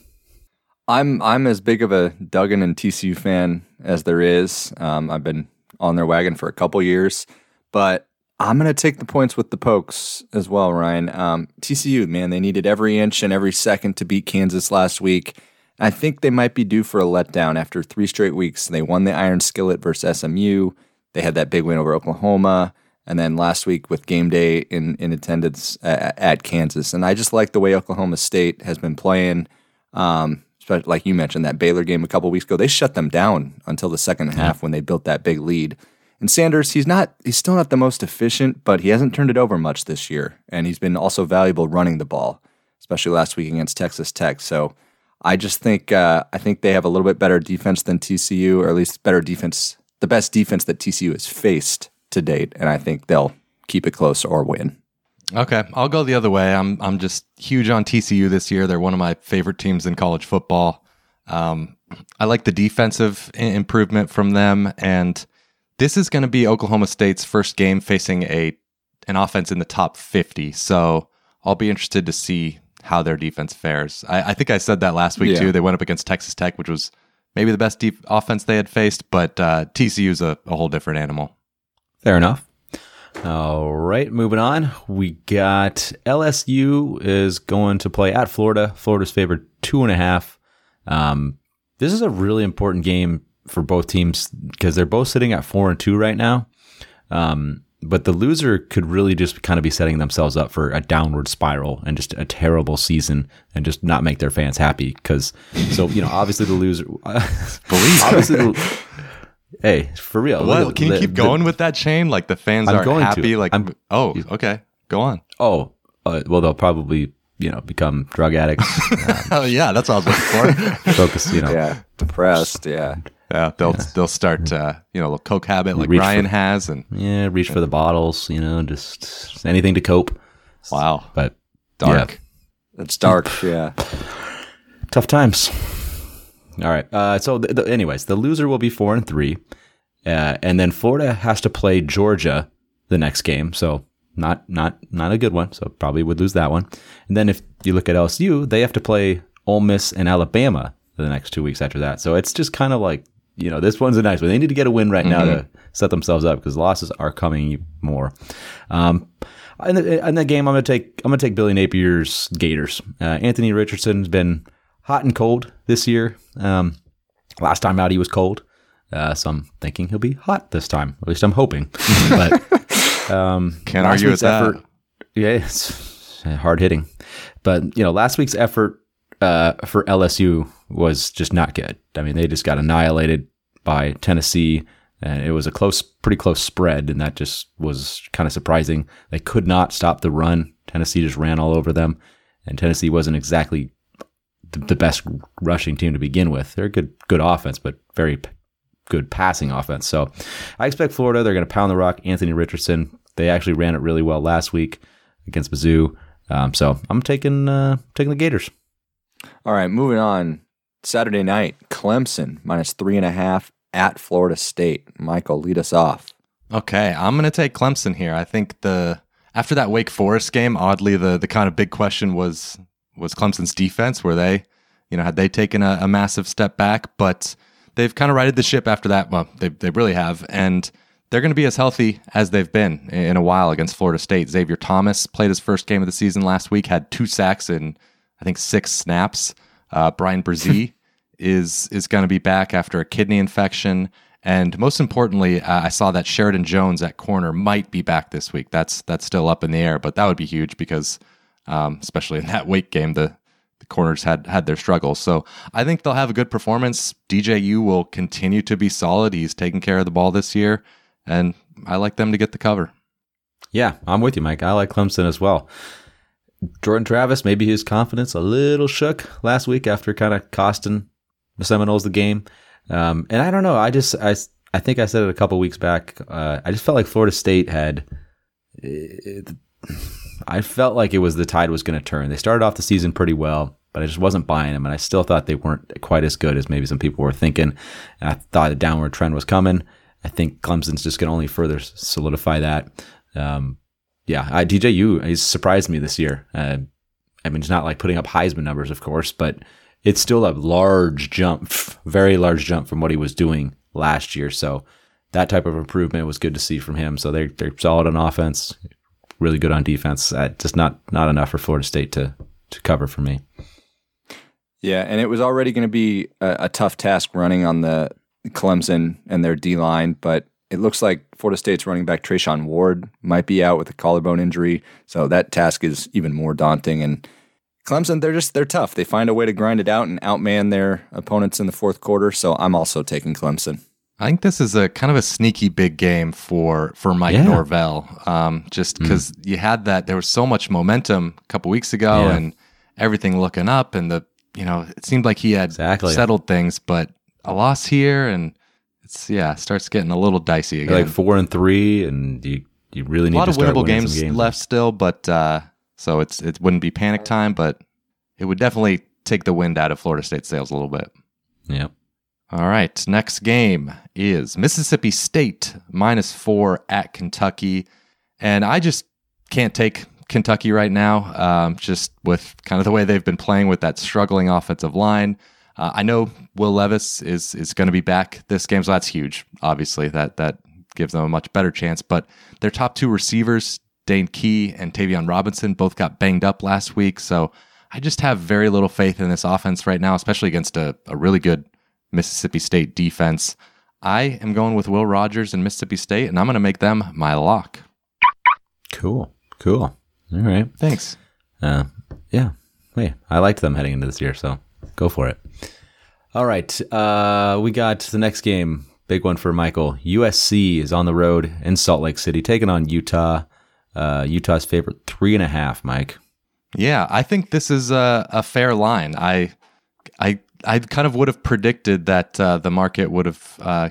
I'm I'm as big of a Duggan and TCU fan as there is. Um, I've been on their wagon for a couple years, but I'm going to take the points with the pokes as well, Ryan. Um, TCU, man, they needed every inch and every second to beat Kansas last week. I think they might be due for a letdown after three straight weeks. They won the Iron Skillet versus SMU. They had that big win over Oklahoma, and then last week with game day in in attendance at, at Kansas. And I just like the way Oklahoma State has been playing. Um, like you mentioned, that Baylor game a couple weeks ago, they shut them down until the second half when they built that big lead. And Sanders, he's not, he's still not the most efficient, but he hasn't turned it over much this year, and he's been also valuable running the ball, especially last week against Texas Tech. So I just think, uh, I think they have a little bit better defense than TCU, or at least better defense, the best defense that TCU has faced to date, and I think they'll keep it close or win. Okay, I'll go the other way. I'm I'm just huge on TCU this year. They're one of my favorite teams in college football. Um, I like the defensive improvement from them, and this is going to be Oklahoma State's first game facing a an offense in the top 50. So I'll be interested to see how their defense fares. I, I think I said that last week Yeah. too. They went up against Texas Tech, which was maybe the best deep offense they had faced, but uh, TCU's a, a whole different animal. Fair enough. All right, moving on. We got LSU is going to play at Florida. Florida's favored two and a half. Um, this is a really important game for both teams because they're both sitting at four and two right now. Um, but the loser could really just kind of be setting themselves up for a downward spiral and just a terrible season and just not make their fans happy. Because so you know, obviously the loser, Believe. obviously, the, hey, for real. What? the- Can you the- keep the- going with that chain? Like the fans I'm are going to. happy. Like, I'm- oh, okay, go on. Oh, uh, well, they'll probably you know become drug addicts. Oh yeah, that's what I was looking for. focus, you know. Yeah, depressed. Yeah. yeah, they'll they'll start uh, you know a little coke habit like Reach Ryan for- has, and Yeah, reach for the bottles, you know, just, just anything to cope. wow, But dark. It's dark. Yeah. tough times. All right. Uh, so, the, the, anyways, the loser will be four and three, uh, and then Florida has to play Georgia the next game. So not not not a good one. So probably would lose that one. And then if you look at LSU, they have to play Ole Miss and Alabama the next two weeks after that. So it's just kind of like you know this one's a nice one. They need to get a win right now to set themselves up because losses are coming more. Um, in the, in the game, I'm gonna take I'm gonna take Billy Napier's Gators. Uh, Anthony Richardson's been hot and cold this year. Um, last time out, he was cold. Uh, so I'm thinking he'll be hot this time. At least I'm hoping. But um, Can't argue with that. yeah, it's hard hitting. But you know, last week's effort uh, for LSU was just not good. I mean, they just got annihilated by Tennessee, and it was a close, pretty close spread, and that just was kind of surprising. They could not stop the run. Tennessee just ran all over them, and Tennessee wasn't exactly the, the best rushing team to begin with. They're a good, good offense, but very p- good passing offense. So I expect Florida. They're going to pound the rock. Anthony Richardson. They actually ran it really well last week against Mizzou. Um, so I'm taking uh, taking the Gators. All right, moving on. Saturday night, Clemson minus three and a half at Florida State. Michael, lead us off. Okay, I'm going to take Clemson here. I think the after that Wake Forest game, oddly, the the kind of big question was was Clemson's defense. Were they, you know, had they taken a, a massive step back? But they've kind of righted the ship after that. Well, they they really have, and they're going to be as healthy as they've been in in a while against Florida State. Xavier Thomas played his first game of the season last week, had two sacks in I think six snaps. Uh, Bryan Bresee is is going to be back after a kidney infection, And most importantly, uh, I saw that Sheridan Jones at corner might be back this week. That's that's still up in the air, but that would be huge because, um, especially in that Wake game, the, the corners had had their struggles. So I think they'll have a good performance. DJU will continue to be solid. He's taking care of the ball this year, and I like them to get the cover. Yeah, I'm with you, Mike. I like Clemson as well. Jordan Travis, maybe his confidence a little shook last week after kind of costing the Seminoles the game. Um, and I don't know. I just, I, I think I said it a couple weeks back. Uh, I just felt like Florida State had, it, I felt like it was the tide was going to turn. They started off the season pretty well, but I just wasn't buying them. And I still thought they weren't quite as good as maybe some people were thinking. And I thought a downward trend was coming. I think Clemson's just going to only further solidify that. Um, yeah, I, DJU has surprised me this year. Uh, I mean, it's not like putting up Heisman numbers, of course, but it's still a large jump, very large jump from what he was doing last year. So that type of improvement was good to see from him. So they're they're solid on offense, really good on defense. Uh, just not not enough for Florida State to to cover for me. Yeah, and it was already going to be a, a tough task running on the Clemson and their D line, but it looks like Florida State's running back Treshaun Ward might be out with a collarbone injury, so that task is even more daunting. And Clemson, they're just they're tough. They find a way to grind it out and outman their opponents in the fourth quarter. So I'm also taking Clemson. I think this is a kind of a sneaky big game for for Mike Yeah. Norvell. Um, just because you had that, there was so much momentum a couple weeks ago, Yeah. and everything looking up, and the you know it seemed like he had Exactly. settled things, but a loss here, and it's yeah starts getting a little dicey again. like four and three, and you you really a need a lot to of winnable games, games left still, but uh, so it's it wouldn't be panic time, but it would definitely take the wind out of Florida State sails a little bit. Yep. All right. Next game is Mississippi State minus four at Kentucky. And I just can't take Kentucky right now, um, just with kind of the way they've been playing with that struggling offensive line. Uh, I know Will Levis is is going to be back this game, so that's huge. Obviously, that that gives them a much better chance. But their top two receivers, Dane Key and Tayvion Robinson, both got banged up last week. So I just have very little faith in this offense right now, especially against a, a really good Mississippi State defense. I am going with Will Rogers and Mississippi State, and I'm going to make them my lock. Cool. Cool. All right. Thanks. Uh, yeah. Hey, I liked them heading into this year, so go for it. All right. Uh, we got the next game. Big one for Michael. USC is on the road in Salt Lake City, taking on Utah. Uh, Utah's favorite three and a half. Mike. Yeah, I think this is a, a fair line. I, I, I kind of would have predicted that uh, the market would have uh,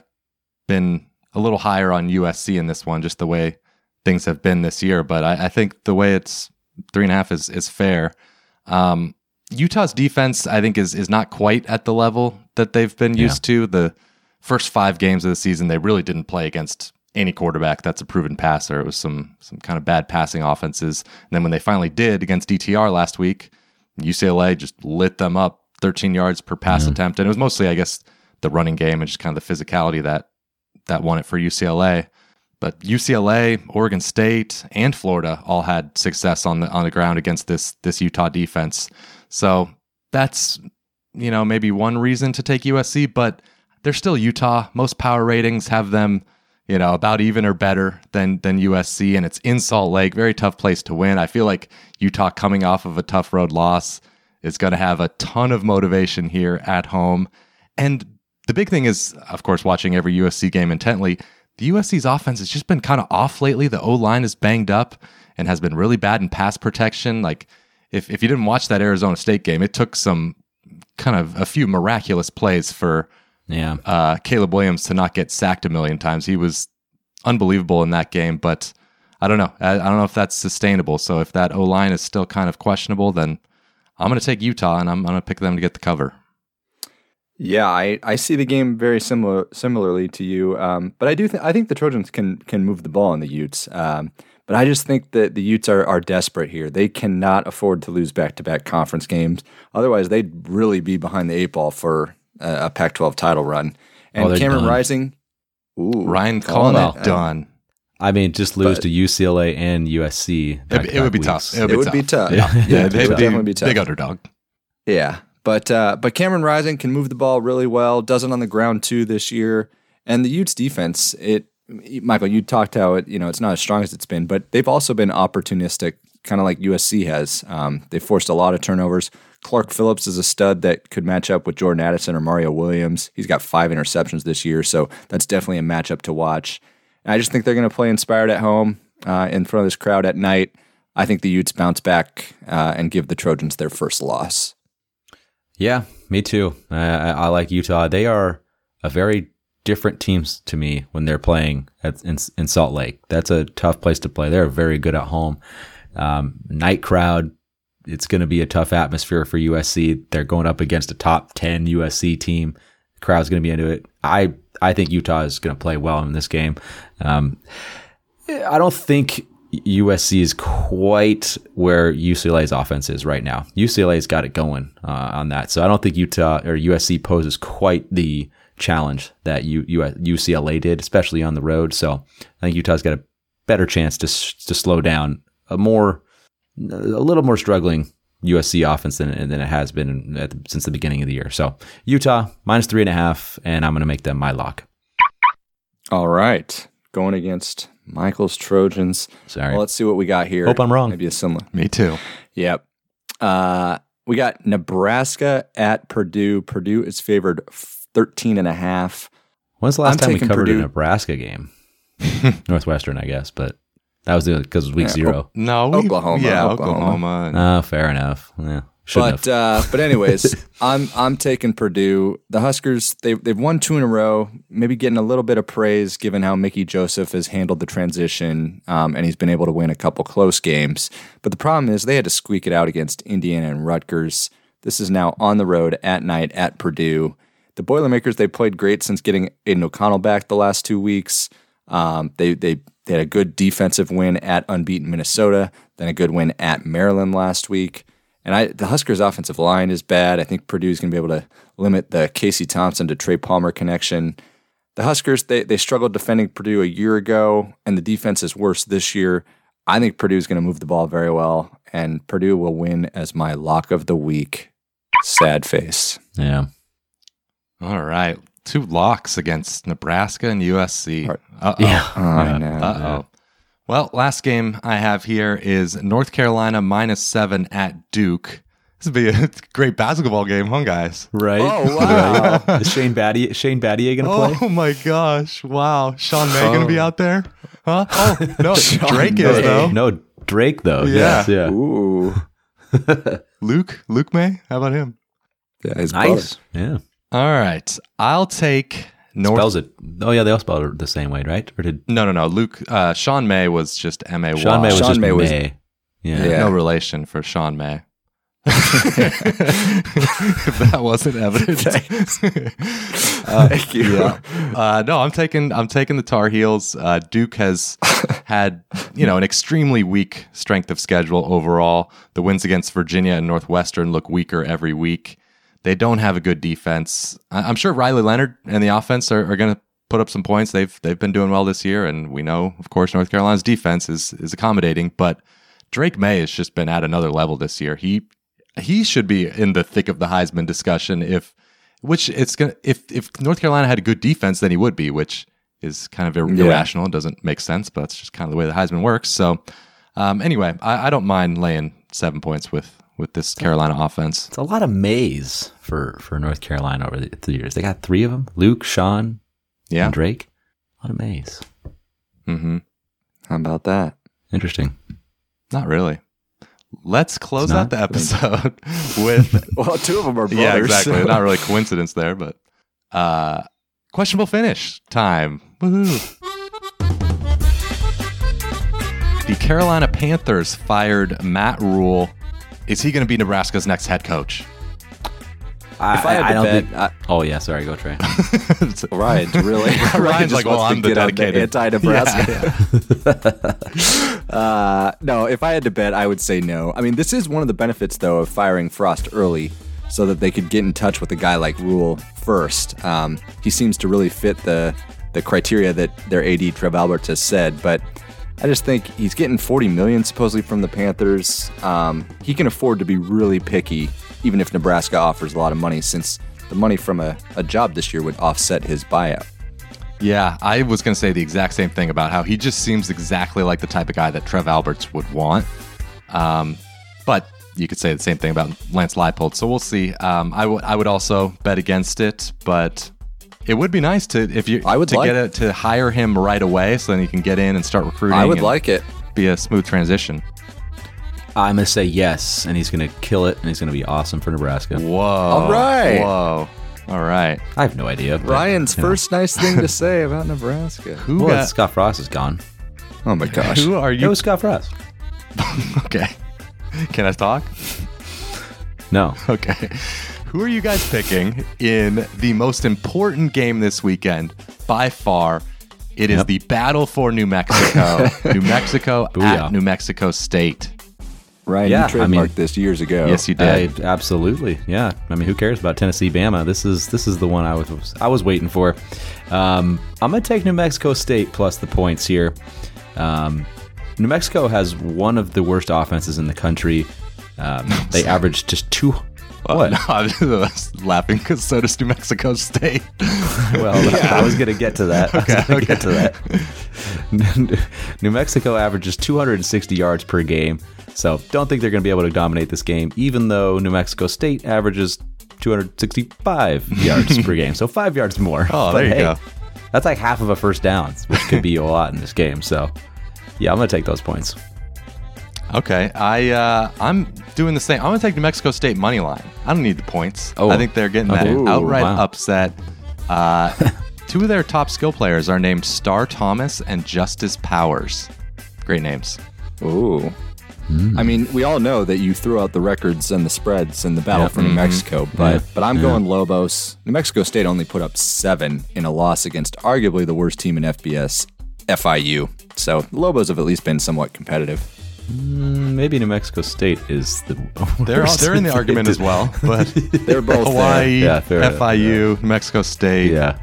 been a little higher on USC in this one, just the way things have been this year. But I, I think the way it's three and a half is is fair. Um, Utah's defense, I think, is is not quite at the level that they've been used to. The first five games of the season, they really didn't play against any quarterback that's a proven passer. It was some some kind of bad passing offenses. And then when they finally did against DTR last week, UCLA just lit them up 13 yards per pass attempt. And it was mostly, I guess, the running game and just kind of the physicality that that won it for UCLA. But UCLA, Oregon State, and Florida all had success on the on the ground against this this Utah defense. So that's you know maybe one reason to take USC, but they're still Utah. Most power ratings have them you know about even or better than than USC, and it's in Salt Lake, very tough place to win. I feel like Utah coming off of a tough road loss is going to have a ton of motivation here at home, and the big thing is, of course, watching every USC game intently. The USC's offense has just been kind of off lately. The O line is banged up and has been really bad in pass protection. Like, if, if you didn't watch that Arizona State game, it took some kind of a few miraculous plays for Yeah. uh, Caleb Williams to not get sacked a million times. He was unbelievable in that game, but I don't know. I, I don't know if that's sustainable. So if that O line is still kind of questionable, then I'm going to take Utah and I'm going to pick them to get the cover. Yeah, I, I see the game very similar similarly to you, um, but I do th- I think the Trojans can can move the ball on the Utes. Um, but I just think that the Utes are, are desperate here. They cannot afford to lose back to back conference games. Otherwise, they'd really be behind the eight ball for a, a Pac 12 title run. And Oh, Cameron done. Rising, ooh, Ryan calling calling it it, uh, done. I mean, just lose But- to UCLA and USC. It'd be- it would be back-to-back tough. It would it be would tough. be tough. Yeah. Yeah, Yeah, it they'd would be definitely be tough. big underdog. Yeah, but uh, but Cameron Rising can move the ball really well. Does it on the ground too this year, And the Utes defense, it Michael, you talked how it, you know, it's not as strong as it's been, but they've also been opportunistic, kind of like USC has. Um, they forced a lot of turnovers. Clark Phillips is a stud that could match up with Jordan Addison or Mario Williams. He's got five interceptions this year, so that's definitely a matchup to watch. And I just think they're going to play inspired at home uh, in front of this crowd at night. I think the Utes bounce back uh, and give the Trojans their first loss. Yeah, me too. I, I, like Utah. They are a very different teams to me when they're playing at, in, in Salt Lake. That's a tough place to play. They're very good at home. Um, night crowd. It's going to be a tough atmosphere for USC. They're going up against a top 10 USC team. The crowd's going to be into it. I, I think Utah is going to play well in this game. Um, I don't think USC is quite where UCLA's offense is right now. UCLA's got it going uh, on that. So I don't think Utah or USC poses quite the challenge that U, U, UCLA did, especially on the road. So I think Utah's got a better chance to to slow down a more a little more struggling USC offense than, than it has been the, since the beginning of the year. So Utah minus three and a half, and I'm going to make them my lock. All right, going against Michael's Trojans. Sorry. Well, let's see what we got here. Hope I'm wrong. Maybe a similar. Me too. Yep. Uh, we got Nebraska at Purdue. Purdue is favored 13 and a half. When's the last I'm time we covered Purdue. a Nebraska game? Northwestern, I guess, but that was because it was week Yeah, zero. No, we- Oklahoma, Yeah, Oklahoma. Oklahoma. and- Oh, fair enough. Yeah, shouldn't But uh, but anyways, I'm I'm taking Purdue. The Huskers they they've won two in a row. Maybe getting a little bit of praise given how Mickey Joseph has handled the transition, um, and he's been able to win a couple close games. But the problem is they had to squeak it out against Indiana and Rutgers. This is now on the road at night at Purdue. The Boilermakers they played great since getting Aidan O'Connell back the last two weeks. Um, they they they had a good defensive win at unbeaten Minnesota, then a good win at Maryland last week. And I the Huskers' offensive line is bad. I think Purdue's going to be able to limit the Casey Thompson to Trey Palmer connection. The Huskers they they struggled defending Purdue a year ago, and the defense is worse this year. I think Purdue's going to move the ball very well, and Purdue will win as my lock of the week. Sad face. yeah. All right. Two locks against Nebraska and USC. Uh-oh. Yeah. I know. Uh-oh. Well, last game I have here is North Carolina minus seven at Duke. This would be a great basketball game, huh, guys? Right. Oh, wow. Right. Is Shane Batty Shane Battier gonna play? Oh my gosh! Wow, Sean May gonna be Oh. out there? Huh? Oh no, Sean Drake is though. No, Drake though. Yeah. Yes, yeah. Ooh, Luke, Luke Maye. How about him? yeah, his Nice. Yeah. All right, I'll take North. Spells it. Oh yeah, they all spelled it the same way, right? Or did No, no, no. Luke. Uh, Sean May was just M A Y. Sean May was Sean just May was- May? Yeah. Yeah. No relation for Sean May. if that wasn't evident. Uh, Thank you. yeah. Uh, no, I'm taking I'm taking the Tar Heels. Uh, Duke has had you know an extremely weak strength of schedule overall. The wins against Virginia and Northwestern look weaker every week. They don't have a good defense. I'm sure Riley Leonard and the offense are, are going to put up some points. They've they've been doing well this year, and we know, of course, North Carolina's defense is is accommodating. But Drake Maye has just been at another level this year. He he should be in the thick of the Heisman discussion if which it's gonna if if North Carolina had a good defense, then he would be, which is kind of ir- Yeah. irrational. It doesn't make sense, but it's just kind of the way the Heisman works. So um, anyway, I, I don't mind laying seven points with with this Carolina offense. It's a lot of Mays for for North Carolina over the, the years. They got three of them: Luke, Sean, Yeah. and Drake. A lot of Mays. Mm-hmm. How about that? Interesting. Not really. Let's close out the episode with Well, two of them are brothers. yeah, exactly. Not really coincidence there, but uh, questionable finish time. Woohoo! The Carolina Panthers fired Matt Rhule. Is he going to be Nebraska's next head coach? I, If I had to don't bet, think- I, oh yeah, sorry. Go Trey. Ryan, really? Ryan's like, well, I'm the dedicated. anti-Nebraska. uh, no, if I had to bet, I would say no. I mean, this is one of the benefits, though, of firing Frost early, so that they could get in touch with a guy like Rhule first. Um, he seems to really fit the the criteria that their AD Trev Alberts has said, but. I just think he's getting 40 million supposedly from the Panthers. Um, he can afford to be really picky, even if Nebraska offers a lot of money, since the money from a, a job this year would offset his buyout. Yeah, I was going to say the exact same thing about how he just seems exactly like the type of guy that Trev Alberts would want. Um, but you could say the same thing about Lance Leipold. So we'll see. Um, I would I would also bet against it, but it would be nice to if you I would to like- get it to hire him right away, so then he can get in and start recruiting. I would like it. be a smooth transition. I'm gonna say yes, and he's gonna kill it, and he's gonna be awesome for Nebraska. Whoa! All right. Whoa! All right. I have no idea. but, Ryan's you know. first nice thing to say about Nebraska. Who Well, got? Scott Frost is gone. Oh my gosh. Who are It you? was Scott Frost. okay. Can I talk? No. Okay. Who are you guys picking in the most important game this weekend? By far, it is Yep. the battle for New Mexico. New Mexico Booyah. at New Mexico State. Ryan, Yeah, you I trademarked mean- this years ago. Yes, you I, did. absolutely. Yeah. I mean, who cares about Tennessee, Bama? This is this is the one I was I was waiting for. Um, I'm gonna take New Mexico State plus the points here. Um, New Mexico has one of the worst offenses in the country. Um, they average just two. Uh, what? No, I was laughing because so does New Mexico State. Well, I was going to get to that. I was going to get to that. New Mexico averages 260 yards per game, so don't think they're going to be able to dominate this game, even though New Mexico State averages 265 yards per game, so five yards more. Oh, But there you hey, go. That's like half of a first down, which could be a lot in this game. So, yeah, I'm going to take those points. Okay, I uh, I'm doing the same. I'm gonna take New Mexico State money line. I don't need the points. Oh. I think they're getting that Ooh, outright wow. upset. Uh, two of their top skill players are named Star Thomas and Justice Powers. Great names. Ooh. I mean, we all know that you threw out the records and the spreads in the battle Yeah. for New Mexico, but Yeah. but I'm going Lobos. New Mexico State only put up seven in a loss against arguably the worst team in FBS, FIU. So Lobos have at least been somewhat competitive. Mm, Maybe New Mexico State is the. They're all, they're in the argument as well, but They're both Hawaii, Yeah, fair enough, FIU, New Mexico State. Yeah,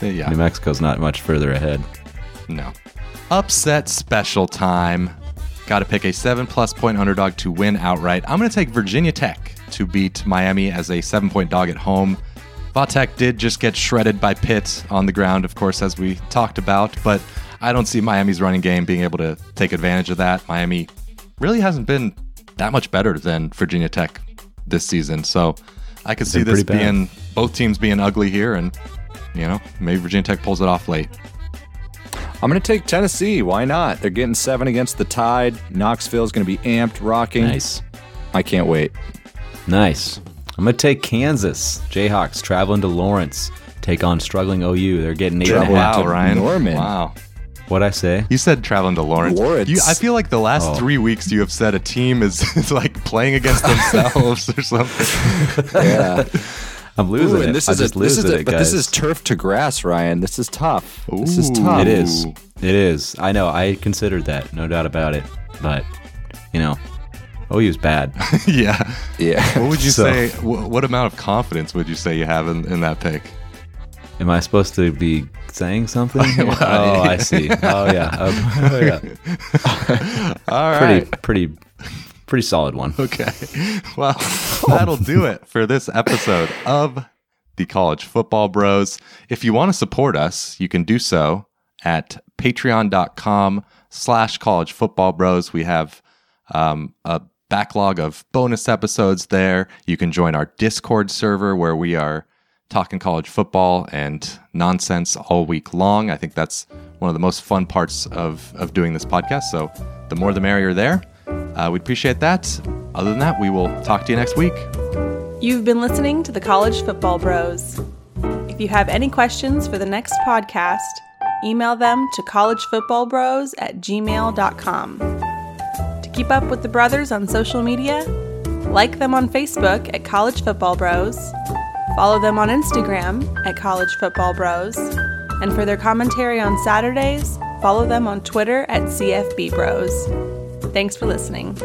yeah. New Mexico's not much further ahead. No. Upset special time. Got to pick a seven plus point underdog to win outright. I'm going to take Virginia Tech to beat Miami as a seven point dog at home. Vatek did just get shredded by Pitt on the ground, of course, as we talked about, but I don't see Miami's running game being able to take advantage of that. Miami really hasn't been that much better than Virginia Tech this season, so I could see this pretty bad. being both teams being ugly here, and you know maybe Virginia Tech pulls it off late. I'm going to take Tennessee. Why not? They're getting seven against the Tide. Knoxville's going to be amped, rocking. Nice. I can't wait. Nice. I'm gonna take Kansas. Jayhawks traveling to Lawrence. Take on struggling OU. They're getting eight and a half. out. Wow, Ryan. Norman. Wow. What I say? You said traveling to Lawrence. Lawrence. You, I feel like the last Oh. three weeks you have said a team is, is like playing against themselves or something. Yeah. I'm losing Ooh, it. and this I'm is a, just this is losing a, it, but this is turf to grass, Ryan. This is tough. This is tough. It is. It is. I know. I considered that. No doubt about it. But you know, OU's bad. yeah. Yeah. What would you So- say? Wh- what amount of confidence would you say you have in, in that pick? Am I supposed to be saying something? Well, oh, I see. Oh yeah. Oh, oh, yeah. All right. Pretty, pretty, pretty solid one. Okay. Well, that'll do it for this episode of the College Football Bros. If you want to support us, you can do so at patreon.com slash college football bros. We have um, a backlog of bonus episodes there. You can join our Discord server where we are talking college football and nonsense all week long. I think that's one of the most fun parts of, of doing this podcast. So the more the merrier there. Uh, we'd appreciate that. Other than that, we will talk to you next week. You've been listening to the College Football Bros. If you have any questions for the next podcast, email them to collegefootballbros at gmail.com. To keep up with the brothers on social media, like them on Facebook at College Football Bros, follow them on Instagram at College Football Bros, and for their commentary on Saturdays, follow them on Twitter at CFB Bros. Thanks for listening.